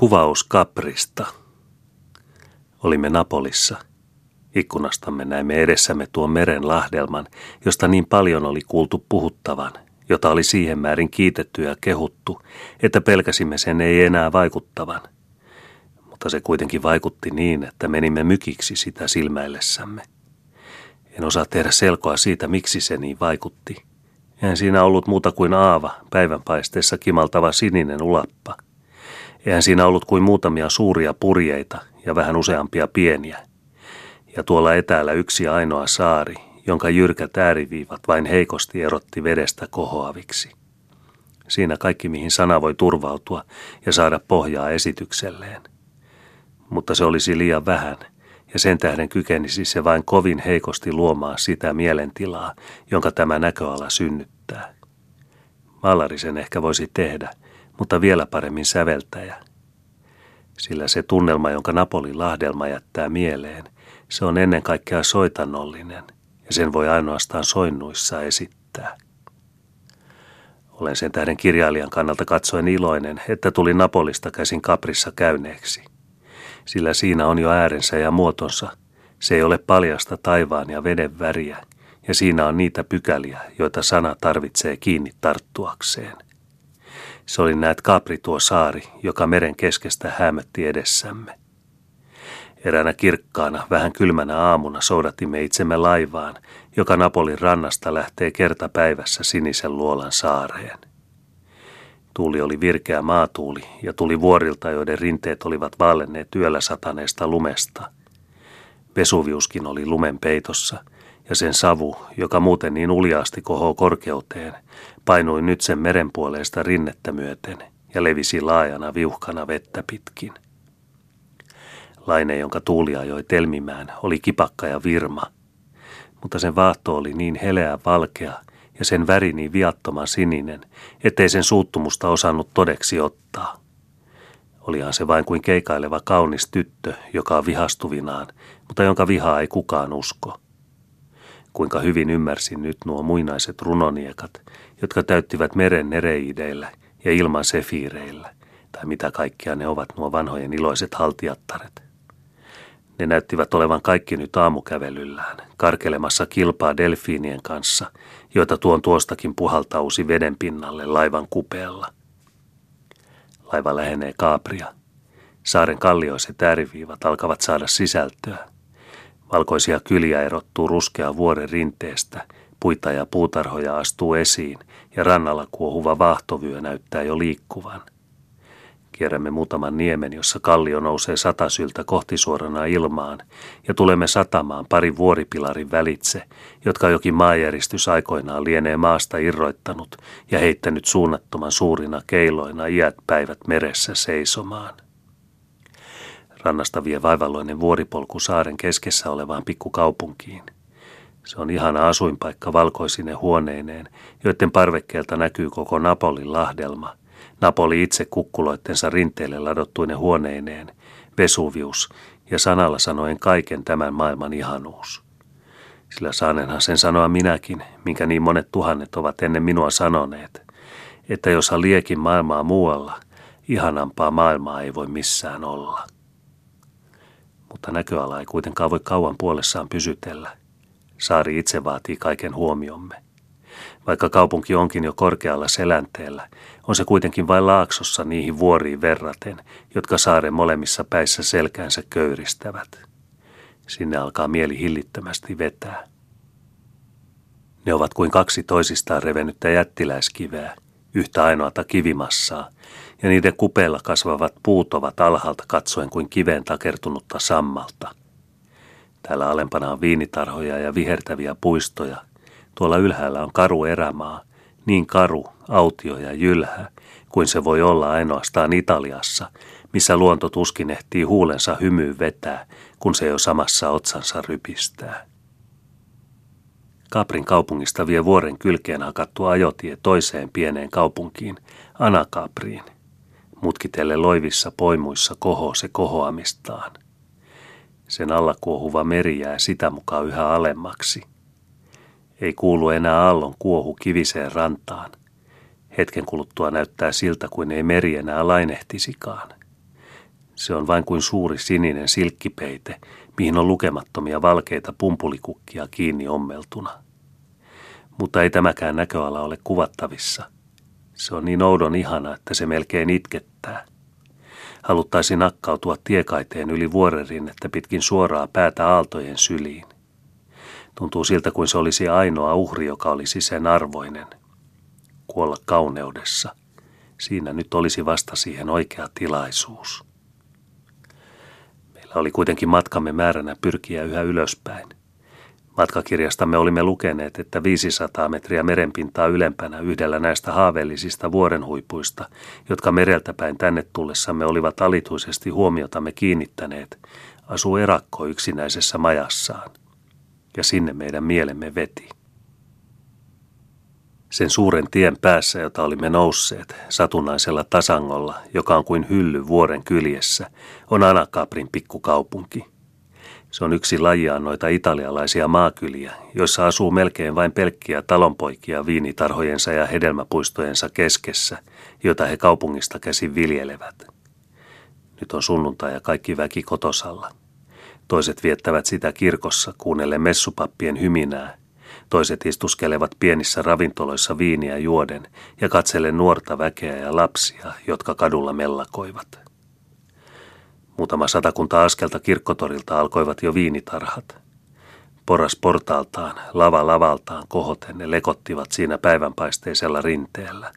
Kuvaus Kaprista. Olimme Napolissa. Ikkunastamme näimme edessämme tuon meren lahdelman, josta niin paljon oli kuultu puhuttavan, jota oli siihen määrin kiitetty ja kehuttu, että pelkäsimme sen ei enää vaikuttavan. Mutta se kuitenkin vaikutti niin, että menimme mykiksi sitä silmäillessämme. En osaa tehdä selkoa siitä, miksi se niin vaikutti. Eihän siinä ollut muuta kuin aava, päivänpaisteessa kimaltava sininen ulappa – Eihän siinä ollut kuin muutamia suuria purjeita ja vähän useampia pieniä. Ja tuolla etäällä yksi ainoa saari, jonka jyrkät ääriviivat vain heikosti erotti vedestä kohoaviksi. Siinä kaikki, mihin sana voi turvautua ja saada pohjaa esitykselleen. Mutta se olisi liian vähän, ja sen tähden kykenisi se vain kovin heikosti luomaan sitä mielentilaa, jonka tämä näköala synnyttää. Malarisen ehkä voisi tehdä – mutta vielä paremmin säveltäjä. Sillä se tunnelma, jonka Napolin lahdelma jättää mieleen, se on ennen kaikkea soitannollinen ja sen voi ainoastaan soinnuissa esittää. Olen sen tähden kirjailijan kannalta katsoen iloinen, että tuli Napolista käsin Kaprissa käyneeksi. Sillä siinä on jo äärensä ja muotonsa. Se ei ole paljasta taivaan ja veden väriä, ja siinä on niitä pykäliä, joita sana tarvitsee kiinni tarttuakseen. Se oli näet Capri tuo saari, joka meren keskestä hämötti edessämme. Eräänä kirkkaana, vähän kylmänä aamuna soudatimme itsemme laivaan, joka Napolin rannasta lähtee kerta päivässä sinisen luolan saareen. Tuuli oli virkeä maatuuli ja tuli vuorilta, joiden rinteet olivat vaallenneet yöllä sataneesta lumesta. Vesuviuskin oli lumen peitossa – ja sen savu, joka muuten niin uljaasti kohoo korkeuteen, painui nyt sen merenpuoleista rinnettä myöten ja levisi laajana viuhkana vettä pitkin. Laine, jonka tuuli ajoi telmimään, oli kipakka ja virma, mutta sen vaahto oli niin heleä valkea ja sen väri niin viattoman sininen, ettei sen suuttumusta osannut todeksi ottaa. Olihan se vain kuin keikaileva kaunis tyttö, joka on vihastuvinaan, mutta jonka vihaa ei kukaan usko – kuinka hyvin ymmärsin nyt nuo muinaiset runoniekat, jotka täyttivät meren nereideillä ja ilman sefiireillä, tai mitä kaikkia ne ovat nuo vanhojen iloiset haltijattaret. Ne näyttivät olevan kaikki nyt aamukävelyllään, karkelemassa kilpaa delfiinien kanssa, joita tuon tuostakin puhaltausi veden pinnalle laivan kupeella. Laiva lähenee Kaapria. Saaren kallioiset ääriviivat alkavat saada sisältöä – Valkoisia kyliä erottuu ruskea vuoren rinteestä, puita ja puutarhoja astuu esiin ja rannalla kuohuva vahtovyö näyttää jo liikkuvan. Kierrämme muutaman niemen, jossa kallio nousee satasyltä kohti suorana ilmaan, ja tulemme satamaan pari vuoripilarin välitse, jotka jokin maajäristys aikoinaan lienee maasta irroittanut ja heittänyt suunnattoman suurina keiloina iät päivät meressä seisomaan. Rannasta vie vaivalloinen vuoripolku saaren keskessä olevaan pikkukaupunkiin. Se on ihana asuinpaikka valkoisine huoneineen, joiden parvekkeelta näkyy koko Napolin lahdelma. Napoli itse kukkuloittensa rinteelle ladottuine huoneineen, Vesuvius ja sanalla sanoen kaiken tämän maailman ihanuus. Sillä saanenhan sen sanoa minäkin, minkä niin monet tuhannet ovat ennen minua sanoneet, että jos liekin maailmaa muualla, ihanampaa maailmaa ei voi missään olla mutta näköala ei kuitenkaan voi kauan puolessaan pysytellä. Saari itse vaatii kaiken huomiomme. Vaikka kaupunki onkin jo korkealla selänteellä, on se kuitenkin vain laaksossa niihin vuoriin verraten, jotka saaren molemmissa päissä selkäänsä köyristävät. Sinne alkaa mieli hillittömästi vetää. Ne ovat kuin kaksi toisistaan revennyttä jättiläiskiveä, yhtä ainoata kivimassaa, ja niiden kupeilla kasvavat puut ovat alhaalta katsoen kuin kiveen takertunutta sammalta. Täällä alempana on viinitarhoja ja vihertäviä puistoja. Tuolla ylhäällä on karu erämaa, niin karu, autio ja jylhä, kuin se voi olla ainoastaan Italiassa, missä luonto tuskin ehtii huulensa hymyyn vetää, kun se jo samassa otsansa rypistää. Kaprin kaupungista vie vuoren kylkeen hakattu ajotie toiseen pieneen kaupunkiin, Anakapriin. Mutkitelle loivissa poimuissa kohoo se kohoamistaan. Sen alla kuohuva meri jää sitä mukaan yhä alemmaksi. Ei kuulu enää aallon kuohu kiviseen rantaan. Hetken kuluttua näyttää siltä kuin ei meri enää lainehtisikaan. Se on vain kuin suuri sininen silkkipeite, mihin on lukemattomia valkeita pumpulikukkia kiinni ommeltuna. Mutta ei tämäkään näköala ole kuvattavissa. Se on niin oudon ihana, että se melkein itkettää. Haluttaisi nakkautua tiekaiteen yli vuorerinnettä pitkin suoraa päätä aaltojen syliin. Tuntuu siltä kuin se olisi ainoa uhri, joka olisi sen arvoinen. Kuolla kauneudessa. Siinä nyt olisi vasta siihen oikea tilaisuus. Meillä oli kuitenkin matkamme määränä pyrkiä yhä ylöspäin. Matkakirjastamme olimme lukeneet, että 500 metriä merenpintaa ylempänä yhdellä näistä haaveellisista vuorenhuipuista, jotka mereltä päin tänne tullessamme olivat alituisesti huomiotamme kiinnittäneet, asuu erakko yksinäisessä majassaan. Ja sinne meidän mielemme veti. Sen suuren tien päässä, jota olimme nousseet, satunnaisella tasangolla, joka on kuin hylly vuoren kyljessä, on Anakaprin pikkukaupunki – se on yksi lajiaan noita italialaisia maakyliä, joissa asuu melkein vain pelkkiä talonpoikia viinitarhojensa ja hedelmäpuistojensa keskessä, joita he kaupungista käsin viljelevät. Nyt on sunnuntai ja kaikki väki kotosalla. Toiset viettävät sitä kirkossa kuunnellen messupappien hyminää. Toiset istuskelevat pienissä ravintoloissa viiniä juoden ja katsellen nuorta väkeä ja lapsia, jotka kadulla mellakoivat. Muutama satakunta askelta kirkkotorilta alkoivat jo viinitarhat. Poras portaaltaan, lava lavaltaan kohoten ne lekottivat siinä päivänpaisteisella rinteellä.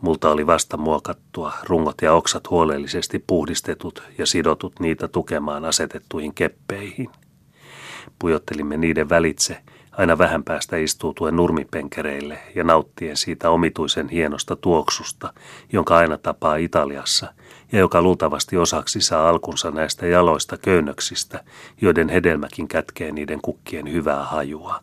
Multa oli vasta muokattua, rungot ja oksat huolellisesti puhdistetut ja sidotut niitä tukemaan asetettuihin keppeihin. Pujottelimme niiden välitse, aina vähän päästä istuutuen nurmipenkereille ja nauttien siitä omituisen hienosta tuoksusta, jonka aina tapaa Italiassa – ja joka luultavasti osaksi saa alkunsa näistä jaloista köynnöksistä, joiden hedelmäkin kätkee niiden kukkien hyvää hajua.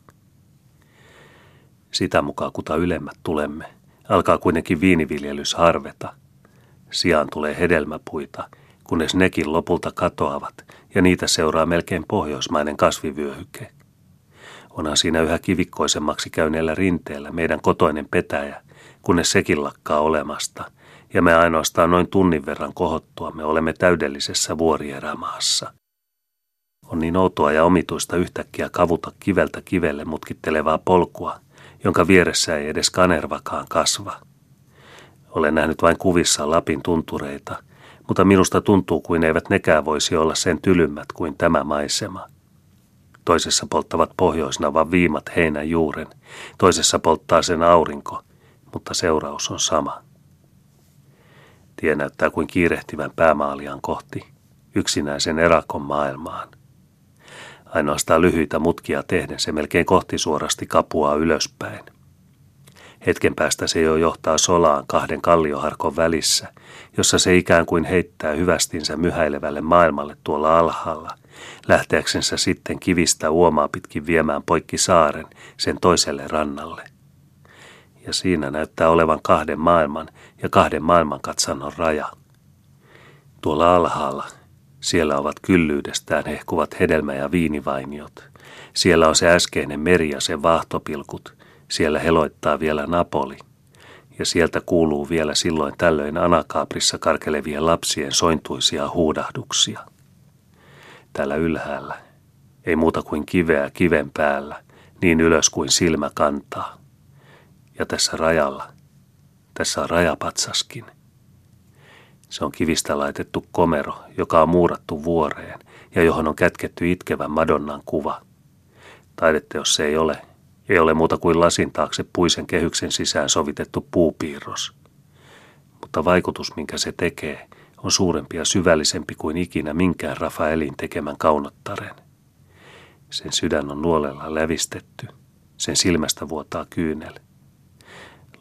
Sitä mukaan kuta ylemmät tulemme, alkaa kuitenkin viiniviljelys harveta. Sijaan tulee hedelmäpuita, kunnes nekin lopulta katoavat ja niitä seuraa melkein pohjoismainen kasvivyöhyke. Onhan siinä yhä kivikkoisemmaksi käyneellä rinteellä meidän kotoinen petäjä, kunnes sekin lakkaa olemasta – ja me ainoastaan noin tunnin verran kohottua me olemme täydellisessä vuorierämaassa. On niin outoa ja omituista yhtäkkiä kavuta kiveltä kivelle mutkittelevaa polkua, jonka vieressä ei edes kanervakaan kasva. Olen nähnyt vain kuvissa Lapin tuntureita, mutta minusta tuntuu kuin eivät nekään voisi olla sen tylymmät kuin tämä maisema. Toisessa polttavat pohjoisnavan viimat heinän juuren, toisessa polttaa sen aurinko, mutta seuraus on sama. Tie näyttää kuin kiirehtivän päämaalian kohti, yksinäisen erakon maailmaan. Ainoastaan lyhyitä mutkia tehden se melkein kohti suorasti kapuaa ylöspäin. Hetken päästä se jo johtaa solaan kahden kallioharkon välissä, jossa se ikään kuin heittää hyvästinsä myhäilevälle maailmalle tuolla alhaalla, lähteäksensä sitten kivistä uomaa pitkin viemään poikki saaren sen toiselle rannalle ja siinä näyttää olevan kahden maailman ja kahden maailman katsannon raja. Tuolla alhaalla, siellä ovat kyllyydestään hehkuvat hedelmä- ja viinivainiot. Siellä on se äskeinen meri ja sen vaahtopilkut. Siellä heloittaa vielä Napoli. Ja sieltä kuuluu vielä silloin tällöin anakaaprissa karkelevien lapsien sointuisia huudahduksia. Täällä ylhäällä, ei muuta kuin kiveä kiven päällä, niin ylös kuin silmä kantaa ja tässä rajalla, tässä on rajapatsaskin. Se on kivistä laitettu komero, joka on muurattu vuoreen ja johon on kätketty itkevän Madonnan kuva. Taideteos se ei ole, ei ole muuta kuin lasin taakse puisen kehyksen sisään sovitettu puupiirros. Mutta vaikutus, minkä se tekee, on suurempi ja syvällisempi kuin ikinä minkään Rafaelin tekemän kaunottaren. Sen sydän on nuolella lävistetty, sen silmästä vuotaa kyynel –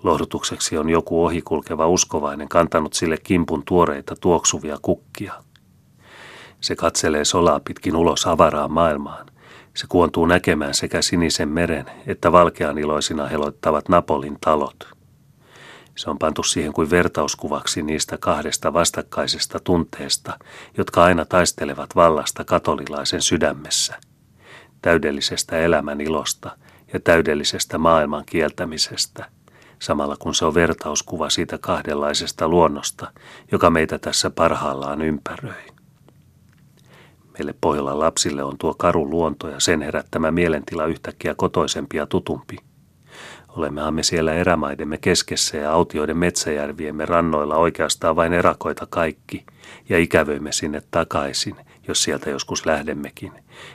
Lohdutukseksi on joku ohikulkeva uskovainen kantanut sille kimpun tuoreita tuoksuvia kukkia. Se katselee solaa pitkin ulos avaraan maailmaan. Se kuontuu näkemään sekä sinisen meren että valkean iloisina heloittavat Napolin talot. Se on pantu siihen kuin vertauskuvaksi niistä kahdesta vastakkaisesta tunteesta, jotka aina taistelevat vallasta katolilaisen sydämessä. Täydellisestä elämän ilosta ja täydellisestä maailman kieltämisestä – samalla kun se on vertauskuva siitä kahdenlaisesta luonnosta, joka meitä tässä parhaillaan ympäröi. Meille Pohjolan lapsille on tuo karu luonto ja sen herättämä mielentila yhtäkkiä kotoisempi ja tutumpi. Olemmehan me siellä erämaidemme keskessä ja autioiden metsäjärviemme rannoilla oikeastaan vain erakoita kaikki, ja ikävöimme sinne takaisin, jos sieltä joskus lähdemmekin,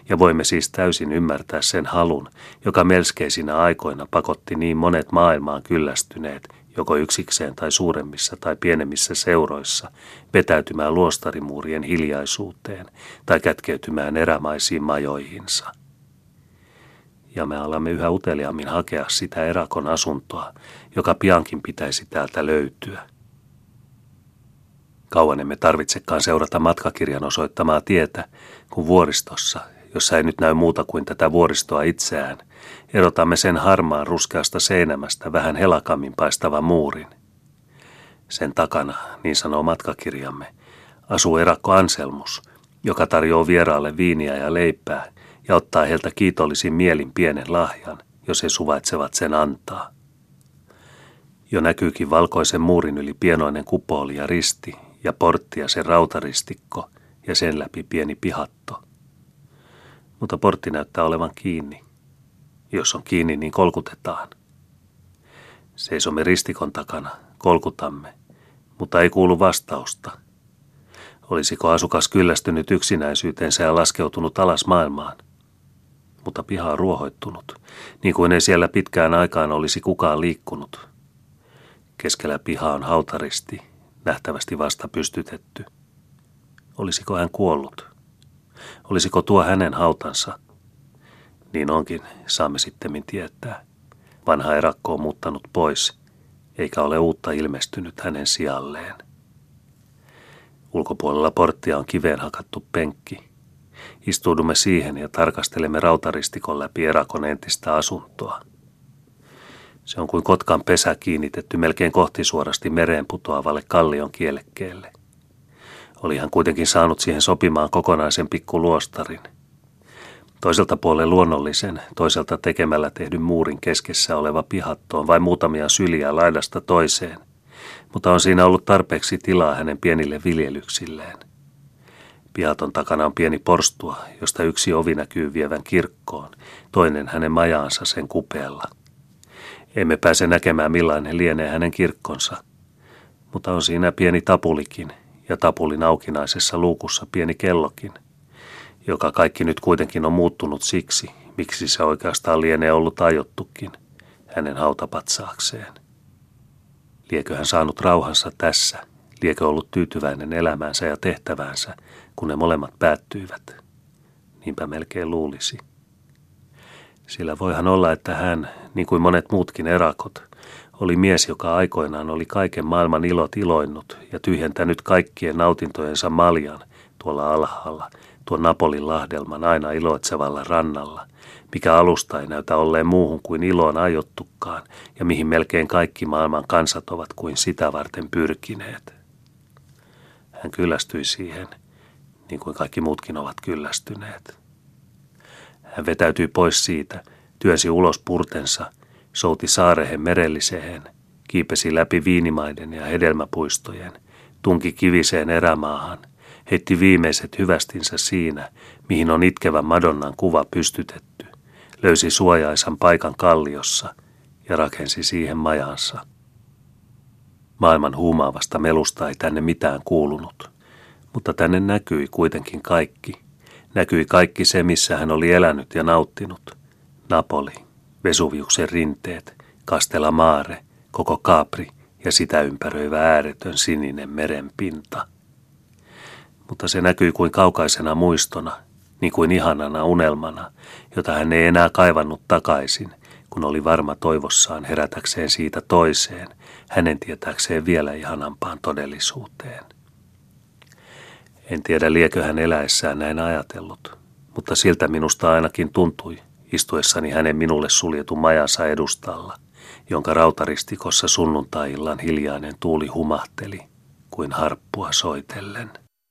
ja voimme siis täysin ymmärtää sen halun, joka melskeisinä aikoina pakotti niin monet maailmaan kyllästyneet, joko yksikseen tai suuremmissa tai pienemmissä seuroissa, vetäytymään luostarimuurien hiljaisuuteen tai kätkeytymään erämaisiin majoihinsa. Ja me alamme yhä uteliaammin hakea sitä erakon asuntoa, joka piankin pitäisi täältä löytyä. Kauan emme tarvitsekaan seurata matkakirjan osoittamaa tietä, kun vuoristossa, jossa ei nyt näy muuta kuin tätä vuoristoa itseään, erotamme sen harmaan ruskeasta seinämästä vähän helakammin paistavan muurin. Sen takana, niin sanoo matkakirjamme, asuu erakko Anselmus, joka tarjoaa vieraalle viiniä ja leipää ja ottaa heiltä kiitollisin mielin pienen lahjan, jos he suvaitsevat sen antaa. Jo näkyykin valkoisen muurin yli pienoinen kupooli ja risti ja portti ja se rautaristikko ja sen läpi pieni pihatto. Mutta portti näyttää olevan kiinni. Jos on kiinni, niin kolkutetaan. Seisomme ristikon takana, kolkutamme, mutta ei kuulu vastausta. Olisiko asukas kyllästynyt yksinäisyyteensä ja laskeutunut alas maailmaan? Mutta piha ruohoittunut, niin kuin ei siellä pitkään aikaan olisi kukaan liikkunut. Keskellä pihaa on hautaristi, nähtävästi vasta pystytetty. Olisiko hän kuollut? Olisiko tuo hänen hautansa? Niin onkin, saamme sitten tietää. Vanha erakko on muuttanut pois, eikä ole uutta ilmestynyt hänen sijalleen. Ulkopuolella porttia on kiveen hakattu penkki. Istuudumme siihen ja tarkastelemme rautaristikon läpi erakon entistä asuntoa. Se on kuin kotkan pesä kiinnitetty melkein kohti suorasti mereen putoavalle kallion kielekkeelle. Oli hän kuitenkin saanut siihen sopimaan kokonaisen pikkuluostarin. Toiselta puolen luonnollisen, toiselta tekemällä tehdyn muurin keskessä oleva pihatto on vain muutamia syliä laidasta toiseen, mutta on siinä ollut tarpeeksi tilaa hänen pienille viljelyksilleen. Pihaton takana on pieni porstua, josta yksi ovi näkyy vievän kirkkoon, toinen hänen majaansa sen kupeella – emme pääse näkemään millainen lienee hänen kirkkonsa, mutta on siinä pieni tapulikin ja tapulin aukinaisessa luukussa pieni kellokin, joka kaikki nyt kuitenkin on muuttunut siksi, miksi se oikeastaan lienee ollut ajottukin hänen hautapatsaakseen. Liekö hän saanut rauhansa tässä, liekö ollut tyytyväinen elämäänsä ja tehtäväänsä, kun ne molemmat päättyivät? Niinpä melkein luulisi. Sillä voihan olla, että hän, niin kuin monet muutkin erakot, oli mies, joka aikoinaan oli kaiken maailman ilot iloinnut ja tyhjentänyt kaikkien nautintojensa maljan tuolla alhaalla, tuon Napolin lahdelman aina iloitsevalla rannalla, mikä alusta ei näytä olleen muuhun kuin iloon ajottukaan ja mihin melkein kaikki maailman kansat ovat kuin sitä varten pyrkineet. Hän kyllästyi siihen, niin kuin kaikki muutkin ovat kyllästyneet. Hän vetäytyi pois siitä, työsi ulos purtensa, souti saarehen merelliseen, kiipesi läpi viinimaiden ja hedelmäpuistojen, tunki kiviseen erämaahan, heitti viimeiset hyvästinsä siinä, mihin on itkevän Madonnan kuva pystytetty, löysi suojaisan paikan kalliossa ja rakensi siihen majansa. Maailman huumaavasta melusta ei tänne mitään kuulunut, mutta tänne näkyi kuitenkin kaikki – näkyi kaikki se, missä hän oli elänyt ja nauttinut. Napoli, Vesuviuksen rinteet, Kastela Maare, koko Kaapri ja sitä ympäröivä ääretön sininen meren pinta. Mutta se näkyi kuin kaukaisena muistona, niin kuin ihanana unelmana, jota hän ei enää kaivannut takaisin, kun oli varma toivossaan herätäkseen siitä toiseen, hänen tietääkseen vielä ihanampaan todellisuuteen. En tiedä liekö hän eläessään näin ajatellut, mutta siltä minusta ainakin tuntui, istuessani hänen minulle suljetun majansa edustalla, jonka rautaristikossa sunnuntai hiljainen tuuli humahteli kuin harppua soitellen.